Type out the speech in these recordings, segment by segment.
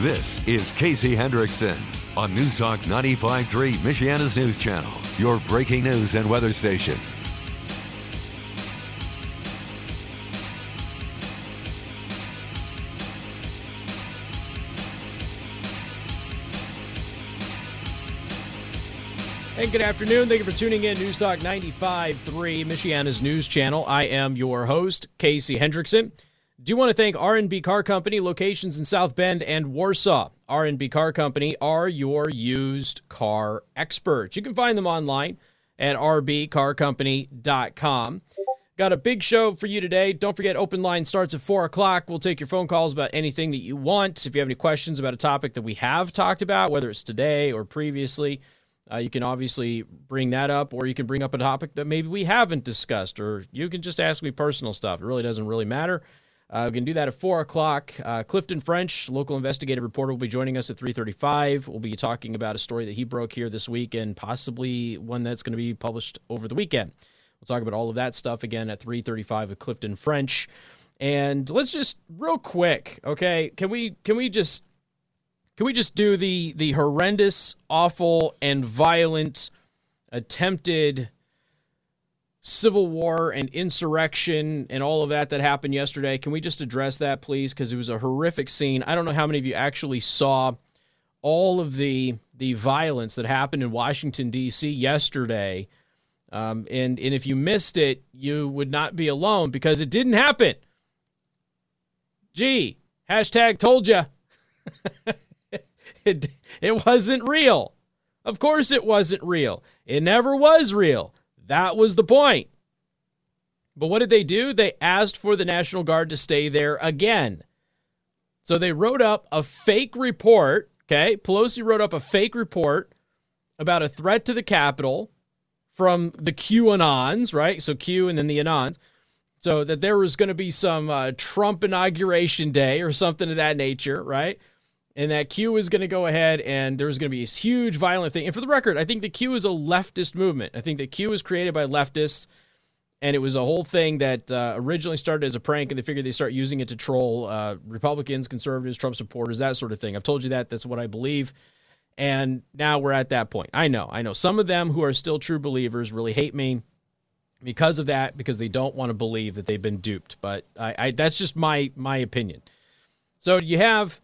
This is Casey Hendrickson on News Talk 95.3, Michiana's news channel, your breaking news and weather station. And good afternoon. Thank you for tuning in. News Talk 95.3, Michiana's news channel. I am your host, Casey Hendrickson. Do you want to thank R&B Car Company, locations in South Bend and Warsaw. R&B Car Company are your used car experts. You can find them online at rbcarcompany.com. Got a big show for you today. Don't forget, open line starts at 4 o'clock. We'll take your phone calls about anything that you want. If you have any questions about a topic that we have talked about, whether it's today or previously, uh, you can obviously bring that up, or you can bring up a topic that maybe we haven't discussed, or you can just ask me personal stuff. It really doesn't really matter. Uh, we can do that at four o'clock. Uh, Clifton French, local investigative reporter, will be joining us at three thirty-five. We'll be talking about a story that he broke here this week, and possibly one that's going to be published over the weekend. We'll talk about all of that stuff again at three thirty-five with Clifton French. And let's just real quick, okay? Can we can we just can we just do the the horrendous, awful, and violent attempted civil war and insurrection and all of that that happened yesterday? Can we just address that, please? Because it was a horrific scene. I don't know how many of you actually saw all of the the violence that happened in Washington D.C. yesterday. Um, and and if you missed it, you would not be alone because it didn't happen. Gee, hashtag told you. it, it wasn't real. Of course, it wasn't real. It never was real. That was the point. But what did they do? They asked for the National Guard to stay there again. So they wrote up a fake report. Okay. Pelosi wrote up a fake report about a threat to the Capitol from the QAnons, right? So Q and then the Anons. So that there was going to be some uh, Trump inauguration day or something of that nature, right? And that Q is going to go ahead and there's going to be this huge violent thing. And for the record, I think the Q is a leftist movement. I think the Q was created by leftists, and it was a whole thing that uh, originally started as a prank, and they figured they start using it to troll uh, Republicans, conservatives, Trump supporters, that sort of thing. I've told you that. That's what I believe. And now we're at that point. I know. I know. Some of them who are still true believers really hate me because of that, because they don't want to believe that they've been duped. But I, I that's just my my opinion. So you have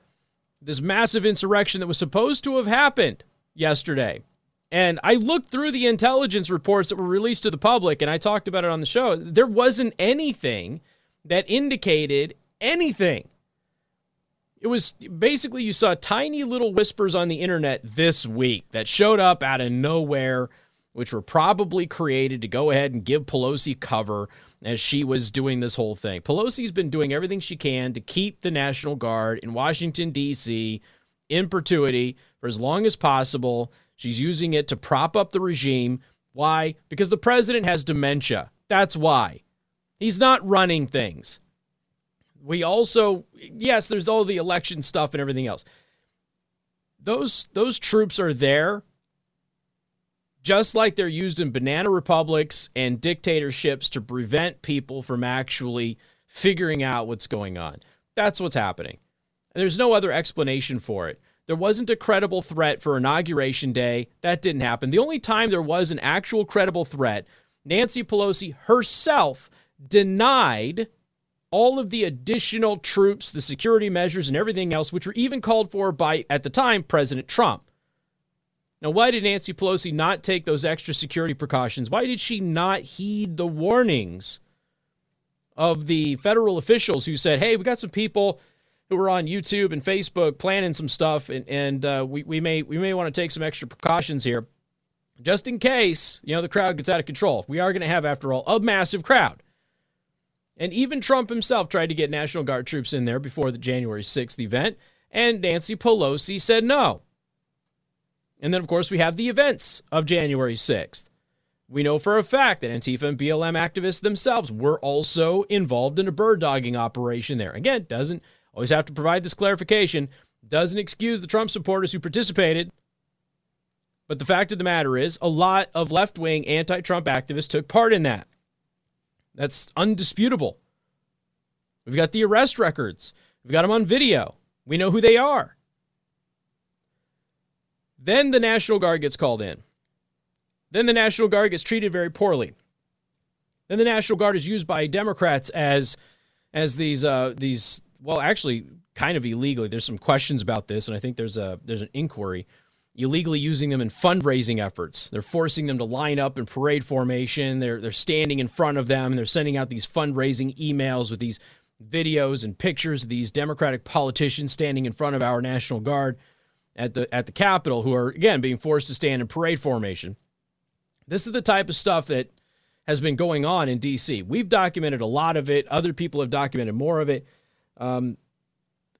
this massive insurrection that was supposed to have happened yesterday. And I looked through the intelligence reports that were released to the public and I talked about it on the show. There wasn't anything that indicated anything. It was basically you saw tiny little whispers on the internet this week that showed up out of nowhere, which were probably created to go ahead and give Pelosi cover as she was doing this whole thing. Pelosi's been doing everything she can to keep the National Guard in Washington, D.C. in perpetuity for as long as possible. She's using it to prop up the regime. Why? Because the president has dementia. That's why. He's not running things. We also, yes, there's all the election stuff and everything else. Those those troops are there just like they're used in banana republics and dictatorships to prevent people from actually figuring out what's going on. That's what's happening. And there's no other explanation for it. There wasn't a credible threat for Inauguration Day. That didn't happen. The only time there was an actual credible threat, Nancy Pelosi herself denied all of the additional troops, the security measures, and everything else, which were even called for by, at the time, President Trump. Now, why did Nancy Pelosi not take those extra security precautions? Why did she not heed the warnings of the federal officials who said, hey, we got some people who are on YouTube and Facebook planning some stuff, and, and uh, we, we may, we may want to take some extra precautions here just in case, you know, the crowd gets out of control. We are going to have, after all, a massive crowd. And even Trump himself tried to get National Guard troops in there before the January 6th event, and Nancy Pelosi said no. And then, of course, we have the events of January 6th. We know for a fact that Antifa and BLM activists themselves were also involved in a bird dogging operation there. Again, doesn't always have to provide this clarification, doesn't excuse the Trump supporters who participated. But the fact of the matter is, a lot of left wing anti Trump activists took part in that. That's undisputable. We've got the arrest records. We've got them on video. We know who they are. Then the National Guard gets called in. Then the National Guard gets treated very poorly. Then the National Guard is used by Democrats as as these uh, these well actually kind of illegally. There's some questions about this, and I think there's a there's an inquiry illegally using them in fundraising efforts. They're forcing them to line up in parade formation. They're they're standing in front of them and they're sending out these fundraising emails with these videos and pictures of these Democratic politicians standing in front of our National Guard at the at the Capitol who are again being forced to stand in parade formation. This is the type of stuff that has been going on in DC. We've documented a lot of it. Other people have documented more of it. Um,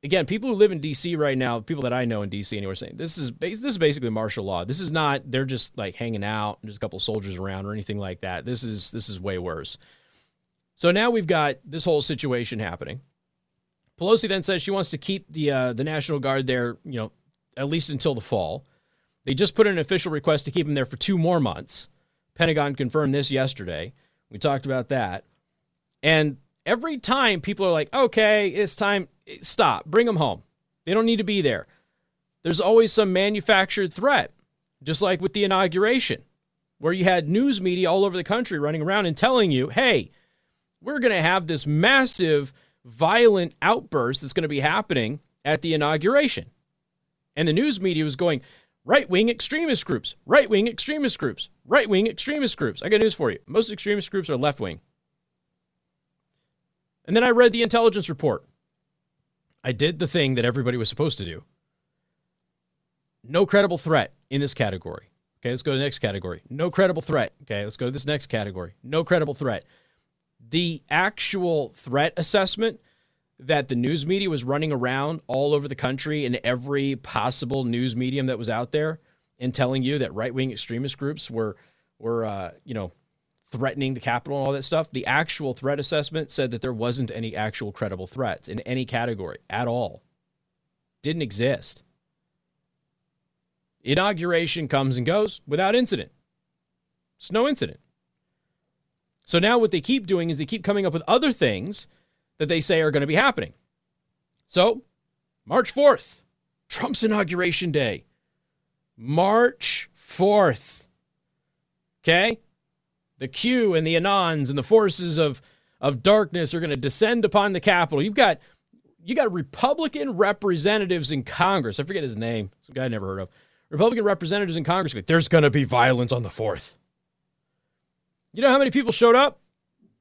again, people who live in DC right now, people that I know in DC anyway, saying this is this is basically martial law. This is not they're just like hanging out, there's a couple soldiers around or anything like that. This is this is way worse. So now we've got this whole situation happening. Pelosi then says she wants to keep the uh, the National Guard there, you know, at least until the fall. They just put in an official request to keep them there for two more months. Pentagon confirmed this yesterday. We talked about that. And every time people are like, okay, it's time, stop, bring them home. They don't need to be there. There's always some manufactured threat, just like with the inauguration, where you had news media all over the country running around and telling you, hey, we're going to have this massive violent outburst that's going to be happening at the inauguration. And the news media was going, right wing extremist groups, right wing extremist groups, right wing extremist groups. I got news for you. Most extremist groups are left wing. And then I read the intelligence report. I did the thing that everybody was supposed to do. No credible threat in this category. Okay, let's go to the next category. No credible threat. Okay, let's go to this next category. No credible threat. The actual threat assessment that the news media was running around all over the country in every possible news medium that was out there and telling you that right wing extremist groups were were uh, you know threatening the capital and all that stuff. The actual threat assessment said that there wasn't any actual credible threats in any category at all. Didn't exist. Inauguration comes and goes without incident. It's no incident. So now what they keep doing is they keep coming up with other things that they say are going to be happening. So, March 4th, Trump's inauguration day. March 4th. Okay? The Q and the Anons and the forces of, of darkness are going to descend upon the Capitol. You've got you got Republican representatives in Congress. I forget his name. Some guy I never heard of. Republican representatives in Congress. There's going to be violence on the 4th. You know how many people showed up?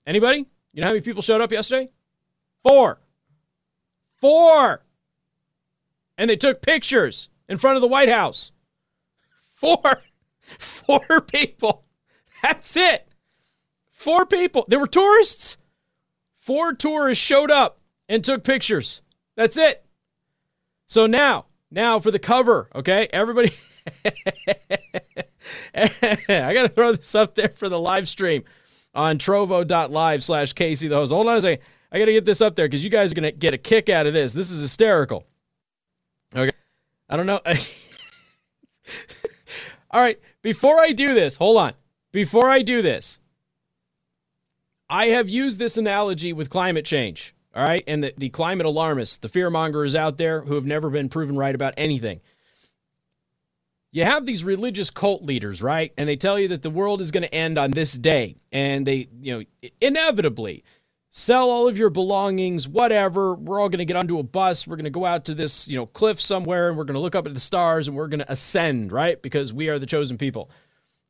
Anybody? You know how many people showed up yesterday? Four. Four. And they took pictures in front of the White House. Four. Four people. That's it. Four people. They were tourists. Four tourists showed up and took pictures. That's it. So now, now for the cover, okay? Everybody. I got to throw this up there for the live stream on trovo.live slash Casey the host. Hold on a second. I got to get this up there because you guys are going to get a kick out of this. This is hysterical. Okay. I don't know. All right. Before I do this, hold on. Before I do this, I have used this analogy with climate change. All right. And the, the climate alarmists, the fear mongers out there who have never been proven right about anything. You have these religious cult leaders, right? And they tell you that the world is going to end on this day. And they, you know, inevitably, sell all of your belongings, whatever. We're all going to get onto a bus. We're going to go out to this, you know, cliff somewhere and we're going to look up at the stars and we're going to ascend, right? Because we are the chosen people.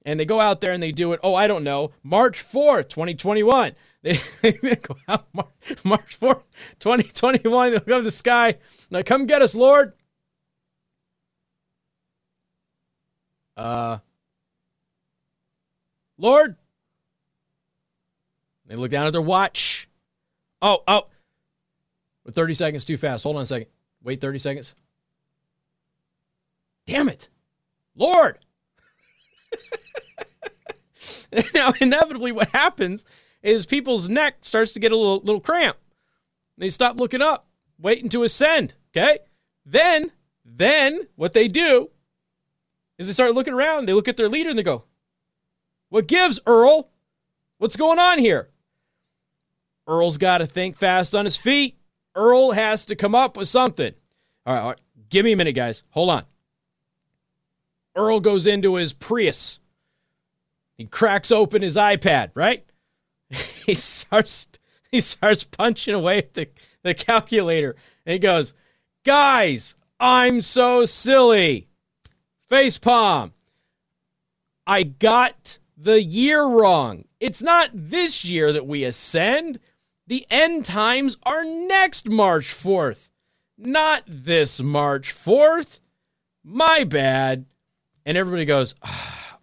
And they go out there and they do it. Oh, I don't know, March 4th, 2021. They, they go out March 4th, 2021. They look up the sky. Like, come get us, Lord. Uh, Lord. They look down at their watch. Oh, oh. But 30 seconds too fast. Hold on a second. Wait 30 seconds. Damn it. Lord. now, inevitably, what happens is people's neck starts to get a little, little cramp. They stop looking up, waiting to ascend. Okay. Then, then what they do is they start looking around. They look at their leader and they go, What gives, Earl? What's going on here? Earl's got to think fast on his feet. Earl has to come up with something. All right, all right, give me a minute, guys. Hold on. Earl goes into his Prius. He cracks open his iPad, right? he starts he starts punching away at the, the calculator. And he goes, Guys, I'm so silly. Face palm. I got the year wrong. It's not this year that we ascend. The end times are next March 4th, not this March 4th. My bad. And everybody goes, ah,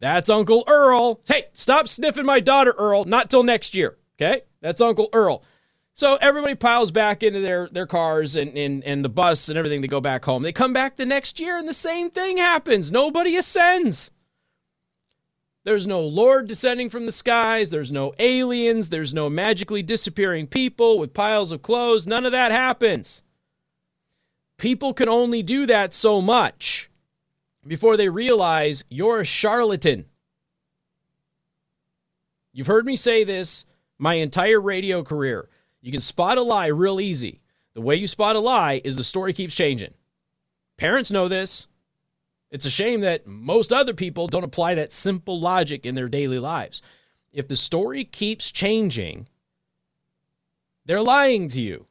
That's Uncle Earl. Hey, stop sniffing my daughter, Earl. Not till next year. Okay? That's Uncle Earl. So everybody piles back into their, their cars and, and, and the bus and everything to go back home. They come back the next year and the same thing happens. Nobody ascends. There's no Lord descending from the skies. There's no aliens. There's no magically disappearing people with piles of clothes. None of that happens. People can only do that so much before they realize you're a charlatan. You've heard me say this my entire radio career. You can spot a lie real easy. The way you spot a lie is the story keeps changing. Parents know this. It's a shame that most other people don't apply that simple logic in their daily lives. If the story keeps changing, they're lying to you.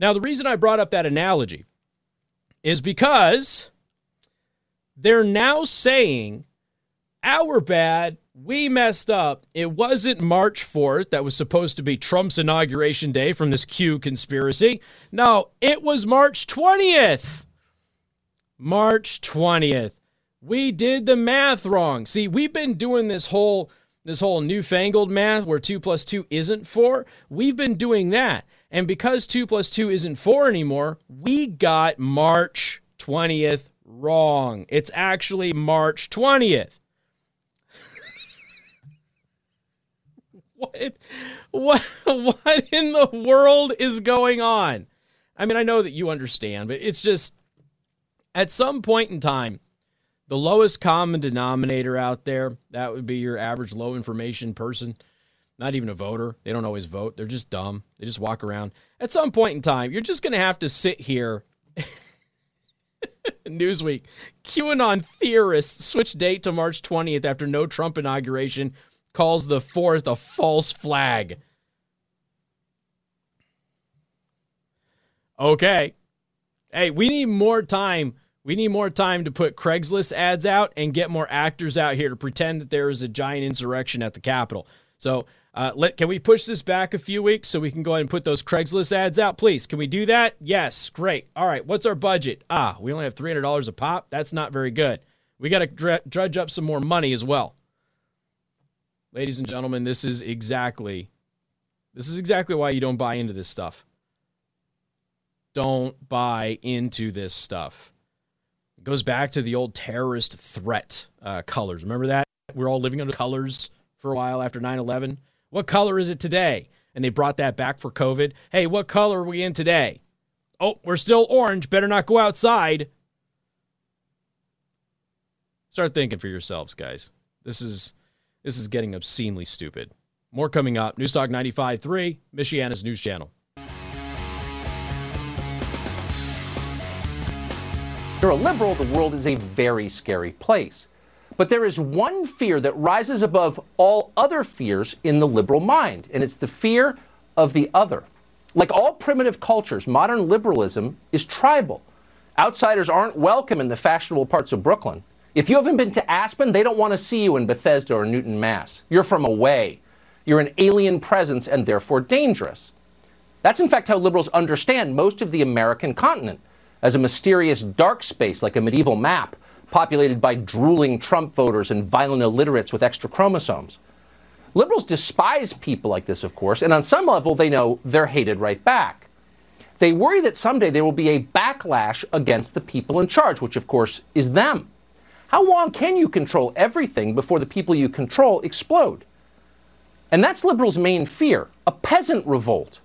Now, the reason I brought up that analogy is because they're now saying our bad we messed up. It wasn't March 4th. That was supposed to be Trump's inauguration day from this Q conspiracy. No, it was March 20th. March 20th. We did the math wrong. See, we've been doing this whole this whole newfangled math where 2 plus 2 isn't 4. We've been doing that. And because 2 plus 2 isn't 4 anymore, we got March 20th wrong. It's actually March 20th. what, what, what in the world is going on? I mean, I know that you understand, but it's just at some point in time, the lowest common denominator out there, that would be your average low information person, not even a voter. They don't always vote. They're just dumb. They just walk around. At some point in time, you're just going to have to sit here. Newsweek. QAnon theorists switch date to March 20th after no Trump inauguration calls the fourth a false flag. Okay. Hey, we need more time. We need more time to put Craigslist ads out and get more actors out here to pretend that there is a giant insurrection at the Capitol. So, uh, let, can we push this back a few weeks so we can go ahead and put those Craigslist ads out, please? Can we do that? Yes, great. All right, what's our budget? Ah, we only have $300 a pop. That's not very good. We got to dr- drudge up some more money as well. Ladies and gentlemen, this is exactly this is exactly why you don't buy into this stuff. Don't buy into this stuff. It goes back to the old terrorist threat uh, colors. Remember that? We are all living under colors for a while after 9 11. What color is it today? And they brought that back for COVID. Hey, what color are we in today? Oh, we're still orange. Better not go outside. Start thinking for yourselves, guys. This is this is getting obscenely stupid. More coming up. Newstalk 95.3, Michiana's news channel. You're a liberal, the world is a very scary place. But there is one fear that rises above all other fears in the liberal mind, and it's the fear of the other. Like all primitive cultures, modern liberalism is tribal. Outsiders aren't welcome in the fashionable parts of Brooklyn. If you haven't been to Aspen, they don't want to see you in Bethesda or Newton, Mass. You're from away. You're an alien presence and therefore dangerous. That's in fact how liberals understand most of the American continent as a mysterious dark space like a medieval map populated by drooling Trump voters and violent illiterates with extra chromosomes. Liberals despise people like this, of course, and on some level they know they're hated right back. They worry that someday there will be a backlash against the people in charge, which of course is them. How long can you control everything before the people you control explode? And that's liberals' main fear a peasant revolt.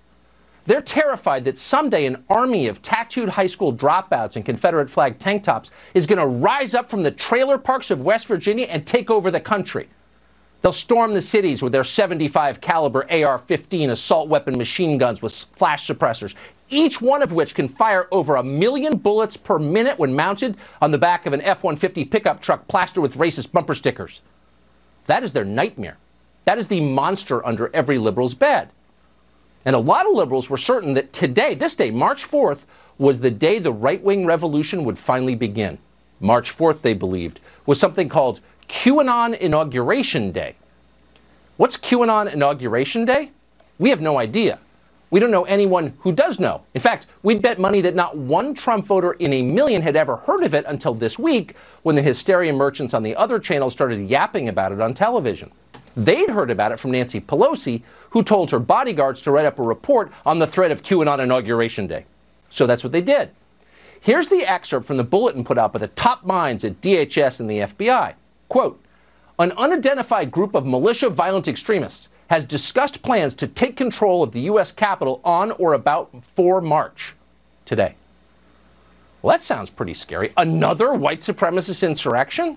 They're terrified that someday an army of tattooed high school dropouts in Confederate flag tank tops is going to rise up from the trailer parks of West Virginia and take over the country. They'll storm the cities with their 75 caliber AR-15 assault weapon machine guns with flash suppressors, each one of which can fire over a million bullets per minute when mounted on the back of an F-150 pickup truck plastered with racist bumper stickers. That is their nightmare. That is the monster under every liberal's bed. And a lot of liberals were certain that today, this day, March 4th, was the day the right wing revolution would finally begin. March 4th, they believed, was something called QAnon Inauguration Day. What's QAnon Inauguration Day? We have no idea. We don't know anyone who does know. In fact, we'd bet money that not one Trump voter in a million had ever heard of it until this week when the hysteria merchants on the other channel started yapping about it on television. They'd heard about it from Nancy Pelosi, who told her bodyguards to write up a report on the threat of QAnon Inauguration Day. So that's what they did. Here's the excerpt from the bulletin put out by the top minds at DHS and the FBI. Quote, an unidentified group of militia violent extremists has discussed plans to take control of the U.S. Capitol on or about 4 March today. Well, that sounds pretty scary. Another white supremacist insurrection?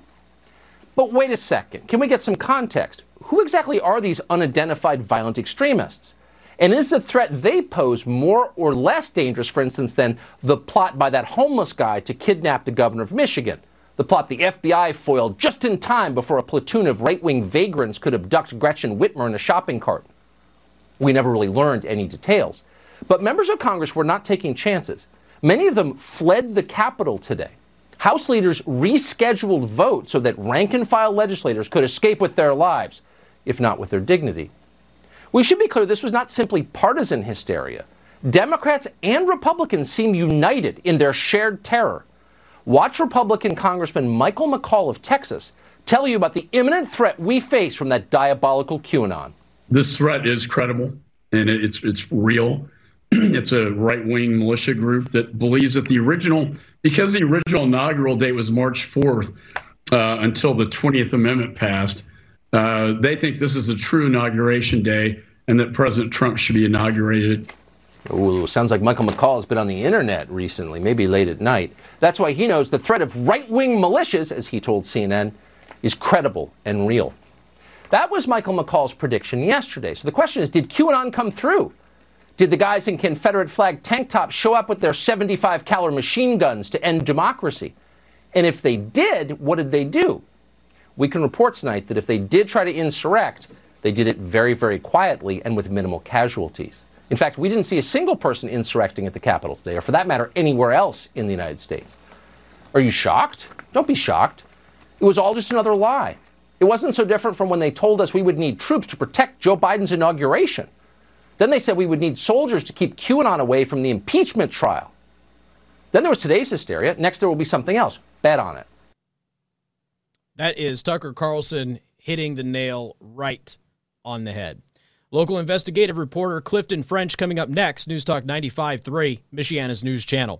But wait a second. Can we get some context? Who exactly are these unidentified violent extremists? And is the threat they pose more or less dangerous, for instance, than the plot by that homeless guy to kidnap the governor of Michigan? The plot the FBI foiled just in time before a platoon of right wing vagrants could abduct Gretchen Whitmer in a shopping cart. We never really learned any details. But members of Congress were not taking chances. Many of them fled the Capitol today. House leaders rescheduled votes so that rank and file legislators could escape with their lives, if not with their dignity. We should be clear this was not simply partisan hysteria. Democrats and Republicans seem united in their shared terror. Watch Republican Congressman Michael McCaul of Texas tell you about the imminent threat we face from that diabolical QAnon. This threat is credible and it's it's real. it's a right-wing militia group that believes that the original, because the original inaugural date was March 4th uh, until the 20th Amendment passed, uh, they think this is a true inauguration day and that President Trump should be inaugurated Ooh, sounds like Michael McCaul has been on the internet recently, maybe late at night. That's why he knows the threat of right wing militias, as he told CNN, is credible and real. That was Michael McCaul's prediction yesterday. So the question is did QAnon come through? Did the guys in Confederate flag tank tops show up with their 75 caliber machine guns to end democracy? And if they did, what did they do? We can report tonight that if they did try to insurrect, they did it very, very quietly and with minimal casualties. In fact, we didn't see a single person insurrecting at the Capitol today, or for that matter, anywhere else in the United States. Are you shocked? Don't be shocked. It was all just another lie. It wasn't so different from when they told us we would need troops to protect Joe Biden's inauguration. Then they said we would need soldiers to keep QAnon away from the impeachment trial. Then there was today's hysteria. Next, there will be something else. Bet on it. That is Tucker Carlson hitting the nail right on the head. Local investigative reporter Clifton French coming up next. News Talk 95.3, Michiana's news channel.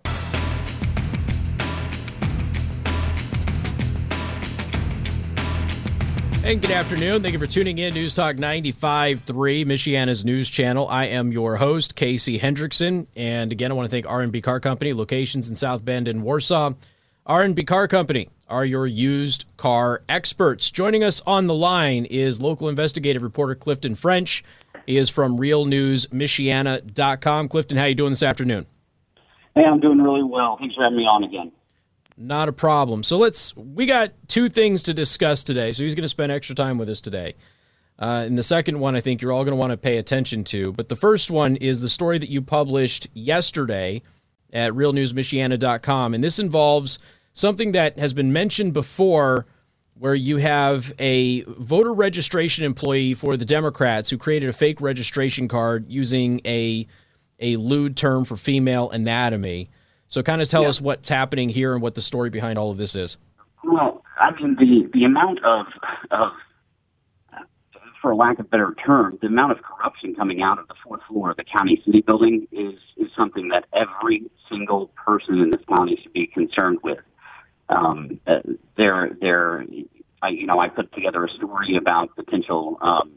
And good afternoon. Thank you for tuning in. News Talk 95.3, Michiana's news channel. I am your host, Casey Hendrickson. And again, I want to thank R&B Car Company, locations in South Bend and Warsaw. R&B Car Company are your used car experts. Joining us on the line is local investigative reporter Clifton French. He is from realnewsmichiana.com. Clifton, how are you doing this afternoon? Hey, I'm doing really well. Thanks for having me on again. Not a problem. So let's we got two things to discuss today. So he's going to spend extra time with us today. Uh, and the second one, I think you're all going to want to pay attention to. But the first one is the story that you published yesterday at realnewsmichiana.com. And this involves something that has been mentioned before where you have a voter registration employee for the Democrats who created a fake registration card using a a lewd term for female anatomy. So, kind of tell yeah. us what's happening here and what the story behind all of this is. Well, I mean the the amount of of for lack of a better term, the amount of corruption coming out of the fourth floor of the county city building is is something that every single person in this county should be concerned with um, they're they're I, you know I put together a story about potential um,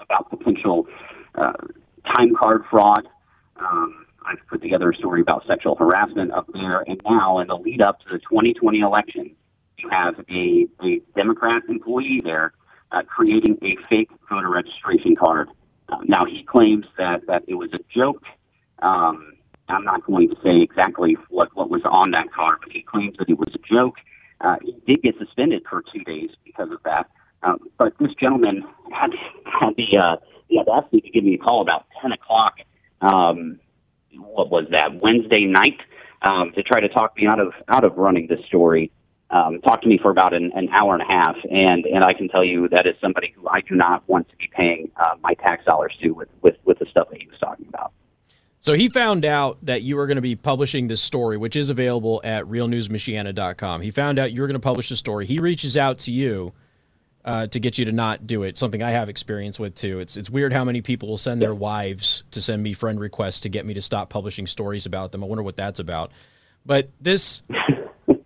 about potential uh, time card fraud. Um, I've put together a story about sexual harassment up there, and now in the lead up to the 2020 election, you have a, a Democrat employee there uh, creating a fake voter registration card. Uh, now he claims that that it was a joke. Um, I'm not going to say exactly what what was on that card, but he claims that it was a joke. Uh, he did get suspended for two days because of that. Um, but this gentleman had had the uh, the audacity to give me a call about 10 o'clock. Um, what was that Wednesday night um, to try to talk me out of out of running this story. Um, talked to me for about an, an hour and a half, and and I can tell you that is somebody who I do not want to be paying uh, my tax dollars to with, with with the stuff that he was talking about. So he found out that you were going to be publishing this story, which is available at realnewsmichiana.com. He found out you were going to publish the story. He reaches out to you uh, to get you to not do it. Something I have experience with too. It's it's weird how many people will send their wives to send me friend requests to get me to stop publishing stories about them. I wonder what that's about. But this,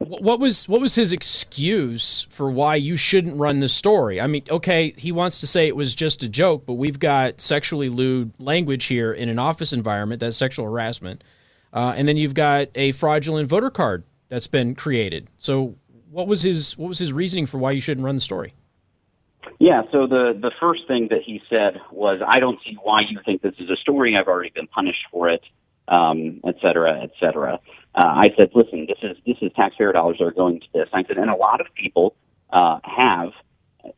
what was what was his excuse for why you shouldn't run the story? I mean, okay, he wants to say it was just a joke, but we've got sexually lewd language here in an office environment. That's sexual harassment, uh, and then you've got a fraudulent voter card that's been created. So, what was his what was his reasoning for why you shouldn't run the story? Yeah, so the the first thing that he said was, "I don't see why you think this is a story. I've already been punished for it, um, et cetera, et cetera." Uh, I said, "Listen, this is this is taxpayer dollars that are going to this." I said, and a lot of people uh, have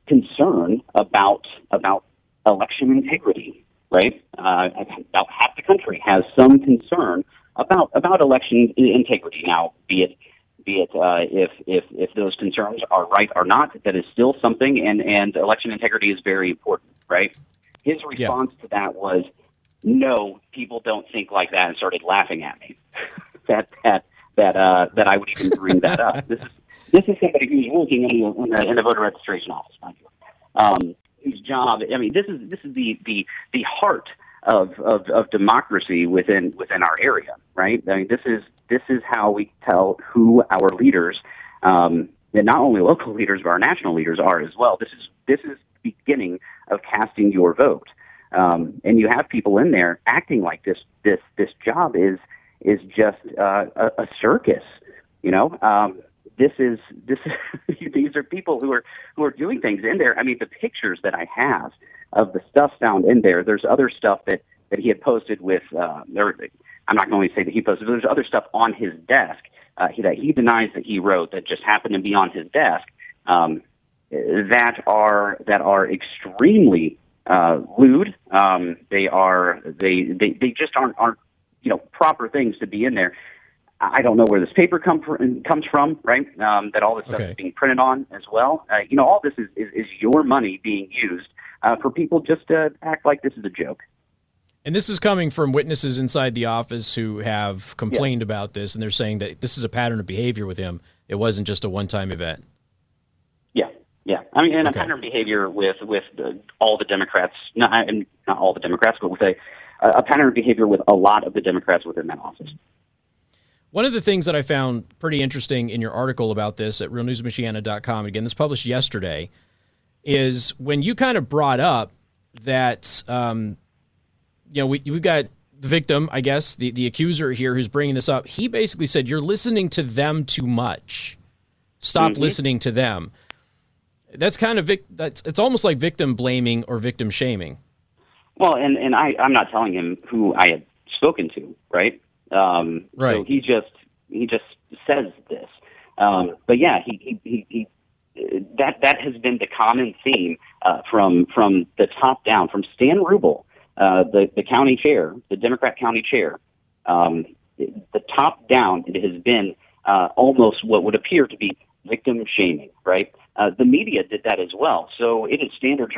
concern about about election integrity, right? Uh, about half the country has some concern about about election integrity. Now, be it be it uh, if if if those concerns are right or not, that is still something, and and election integrity is very important, right? His response yeah. to that was, "No, people don't think like that," and started laughing at me. that that that uh, that I would even bring that up. This is this is somebody who's working in the, in the, in the voter registration office, mind you, um, whose job. I mean, this is this is the the the heart of, of, of democracy within within our area, right? I mean, this is this is how we tell who our leaders, um, and not only local leaders but our national leaders are as well. This is this is the beginning of casting your vote, um, and you have people in there acting like this. This this job is is just uh, a, a circus, you know. Um, this is this these are people who are who are doing things in there. I mean, the pictures that I have of the stuff found in there. There's other stuff that that he had posted with. Uh, I'm not going to say that he posted. But there's other stuff on his desk uh, he, that he denies that he wrote that just happened to be on his desk. Um, that are that are extremely uh, lewd. Um, they are they, they they just aren't aren't you know proper things to be in there. I don't know where this paper come from, comes from, right? Um, that all this stuff okay. is being printed on as well. Uh, you know, all this is, is, is your money being used uh, for people just to act like this is a joke. And this is coming from witnesses inside the office who have complained yeah. about this, and they're saying that this is a pattern of behavior with him. It wasn't just a one-time event. Yeah, yeah. I mean, and okay. a pattern of behavior with with the, all the Democrats, not not all the Democrats, but with a a pattern of behavior with a lot of the Democrats within that office. One of the things that I found pretty interesting in your article about this at realnewsmichiana.com, again, this published yesterday, is when you kind of brought up that, um, you know, we, we've got the victim, I guess, the, the accuser here who's bringing this up. He basically said, You're listening to them too much. Stop mm-hmm. listening to them. That's kind of, vic- that's, it's almost like victim blaming or victim shaming. Well, and, and I, I'm not telling him who I had spoken to, right? Um, right. So he just he just says this. Um, but yeah, he, he, he, he that that has been the common theme uh, from from the top down, from Stan Wruble, uh, the the county chair, the Democrat county chair. Um, the top down, it has been uh, almost what would appear to be victim shaming, right? Uh, the media did that as well. So it is standard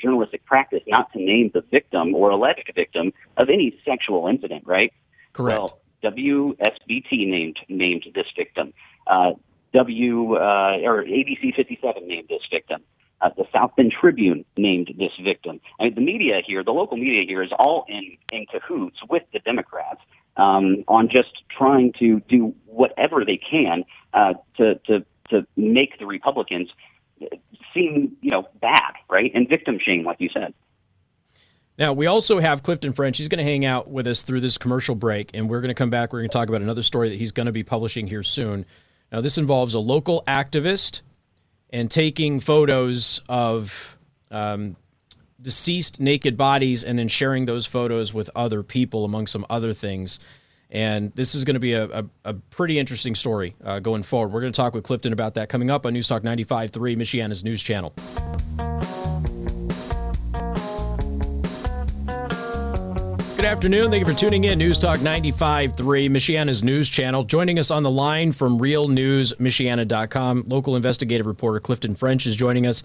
journalistic practice not to name the victim or alleged victim of any sexual incident, right? Correct. Well, WSBT named named this victim. Uh, W uh, or ABC 57 named this victim. Uh, the South Bend Tribune named this victim. I mean, the media here, the local media here, is all in in cahoots with the Democrats um, on just trying to do whatever they can uh, to to to make the Republicans seem, you know, bad, right, and victim shame, like you said. Now, we also have Clifton French. He's going to hang out with us through this commercial break, and we're going to come back. We're going to talk about another story that he's going to be publishing here soon. Now, this involves a local activist and taking photos of um, deceased naked bodies and then sharing those photos with other people, among some other things. And this is going to be a, a, a pretty interesting story uh, going forward. We're going to talk with Clifton about that coming up on News Talk 95.3, Michiana's news channel. Good afternoon. Thank you for tuning in. News Talk 95.3, Michiana's news channel. Joining us on the line from realnewsmichiana.com, local investigative reporter Clifton French is joining us.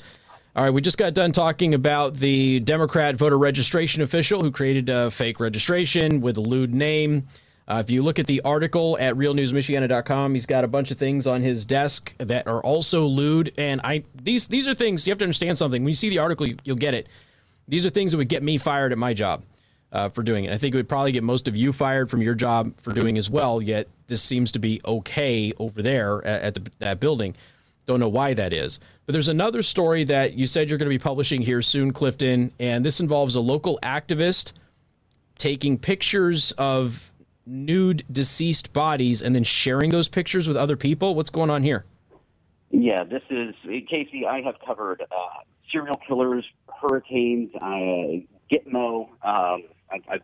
All right, we just got done talking about the Democrat voter registration official who created a fake registration with a lewd name. Uh, if you look at the article at realnewsmichiana.com, he's got a bunch of things on his desk that are also lewd. And I these these are things you have to understand something. When you see the article, you, will get it. These are things that would get me fired at my job uh, for doing it. I think it would probably get most of you fired from your job for doing as well. Yet this seems to be okay over there at, at the, that building. Don't know why that is. But there's another story that you said you're going to be publishing here soon, Clifton, and this involves a local activist taking pictures of nude deceased bodies and then sharing those pictures with other people? What's going on here? Yeah, this is Casey. I have covered uh, serial killers, hurricanes, uh, Gitmo. Um, I, I,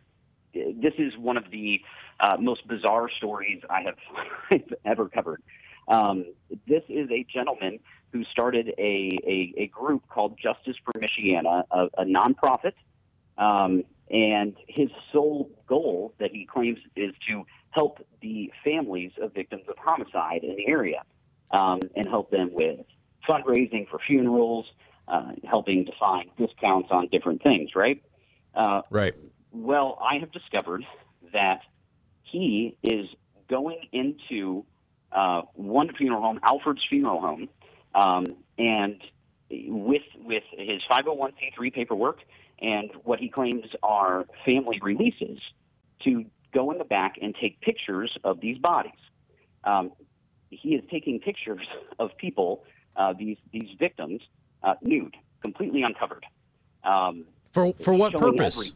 this is one of the uh, most bizarre stories I have ever covered. Um, this is a gentleman who started a, a, a, group called Justice for Michiana, a, a nonprofit um, and his sole goal that he claims is to help the families of victims of homicide in the area um, and help them with fundraising for funerals, uh, helping to find discounts on different things, right? Uh, right. Well, I have discovered that he is going into uh, one funeral home, Alfred's Funeral Home, um, and with with his 501c3 paperwork and what he claims are family releases to go in the back and take pictures of these bodies. Um, he is taking pictures of people, uh, these these victims, uh, nude, completely uncovered. Um, for for what purpose?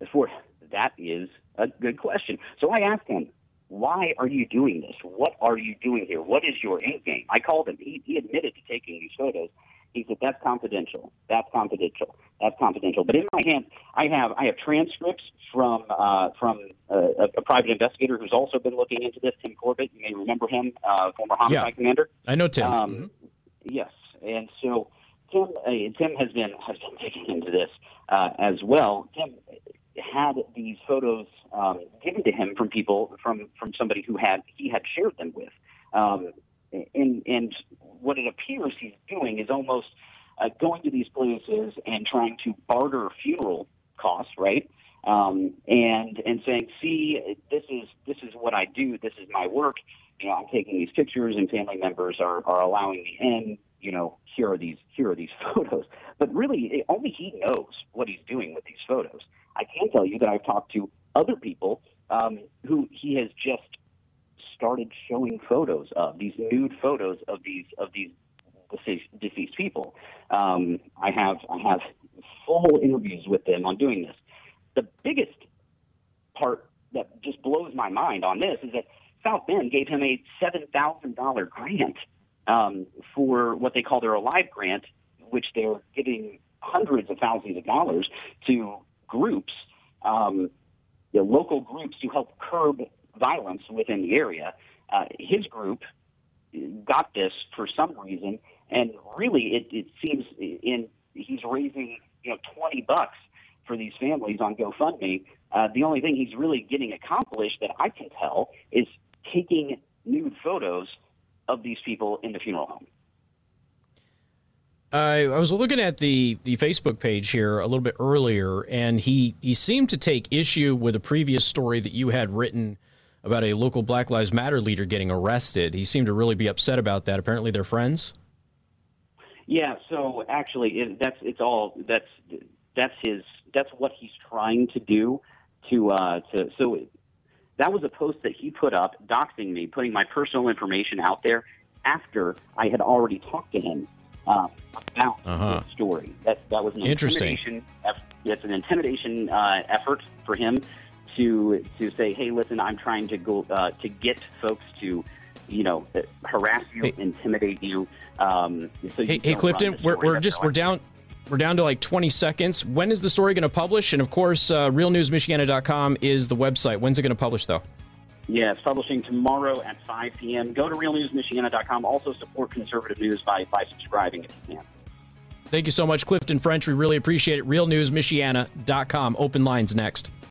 Every, for that is a good question. So I asked him, "Why are you doing this? What are you doing here? What is your end game?" I called him. He, he admitted to taking these photos, he said, "That's confidential. That's confidential. That's confidential." But in my hand, I have I have transcripts from uh, from a, a, private investigator who's also been looking into this. Tim Corbett, you may remember him, uh, former homicide yeah, commander. I know Tim. Um, mm-hmm. Yes, and so Tim uh, Tim has been has been digging into this uh, as well. Tim had these photos um, given to him from people from from somebody who had he had shared them with. Um, and and what it appears he's doing is almost uh, going to these places and trying to barter funeral costs, right? Um, and and saying, see, this is this is what I do. This is my work. You know, I'm taking these pictures, and family members are are allowing me in. You know, here are these here are these photos. But really, only he knows what he's doing with these photos. I can tell you that I've talked to other people um, who he has just started showing photos of these nude photos of these of these deceased, people. Um, I have I have full interviews with them on doing this. The biggest part that just blows my mind on this is that South Bend gave him a seven thousand dollar grant um, for what they call their Alive grant, which they're giving hundreds of thousands of dollars to groups, um, know, local groups to help curb violence within the area. Uh, his group got this for some reason, and really, it, it seems in he's raising you know twenty bucks for these families on GoFundMe. Uh, the only thing he's really getting accomplished that I can tell is taking nude photos of these people in the funeral home. I, I was looking at the, the Facebook page here a little bit earlier, and he, he seemed to take issue with a previous story that you had written about a local Black Lives Matter leader getting arrested. He seemed to really be upset about that. Apparently, they're friends. Yeah. So actually, it, that's it's all that's that's his that's what he's trying to do to uh to so that was a post that he put up doxing me, putting my personal information out there after I had already talked to him uh, about uh-huh. the story. That that was an interesting. Intimidation, it's an intimidation uh, effort for him to to say, hey, listen, I'm trying to go uh, to get folks to, you know, harass you, hey. intimidate you. Um, so hey, you hey Clifton, we're, we're just we're down. We're down to like 20 seconds. When is the story going to publish? And of course, uh, realnewsmichiana.com is the website. When's it going to publish, though? Yeah, it's publishing tomorrow at 5 p.m. Go to realnewsmichiana.com. Also support conservative news by, by subscribing if you can. Thank you so much, Clifton French. We really appreciate it. Realnewsmichiana.com. Open lines next.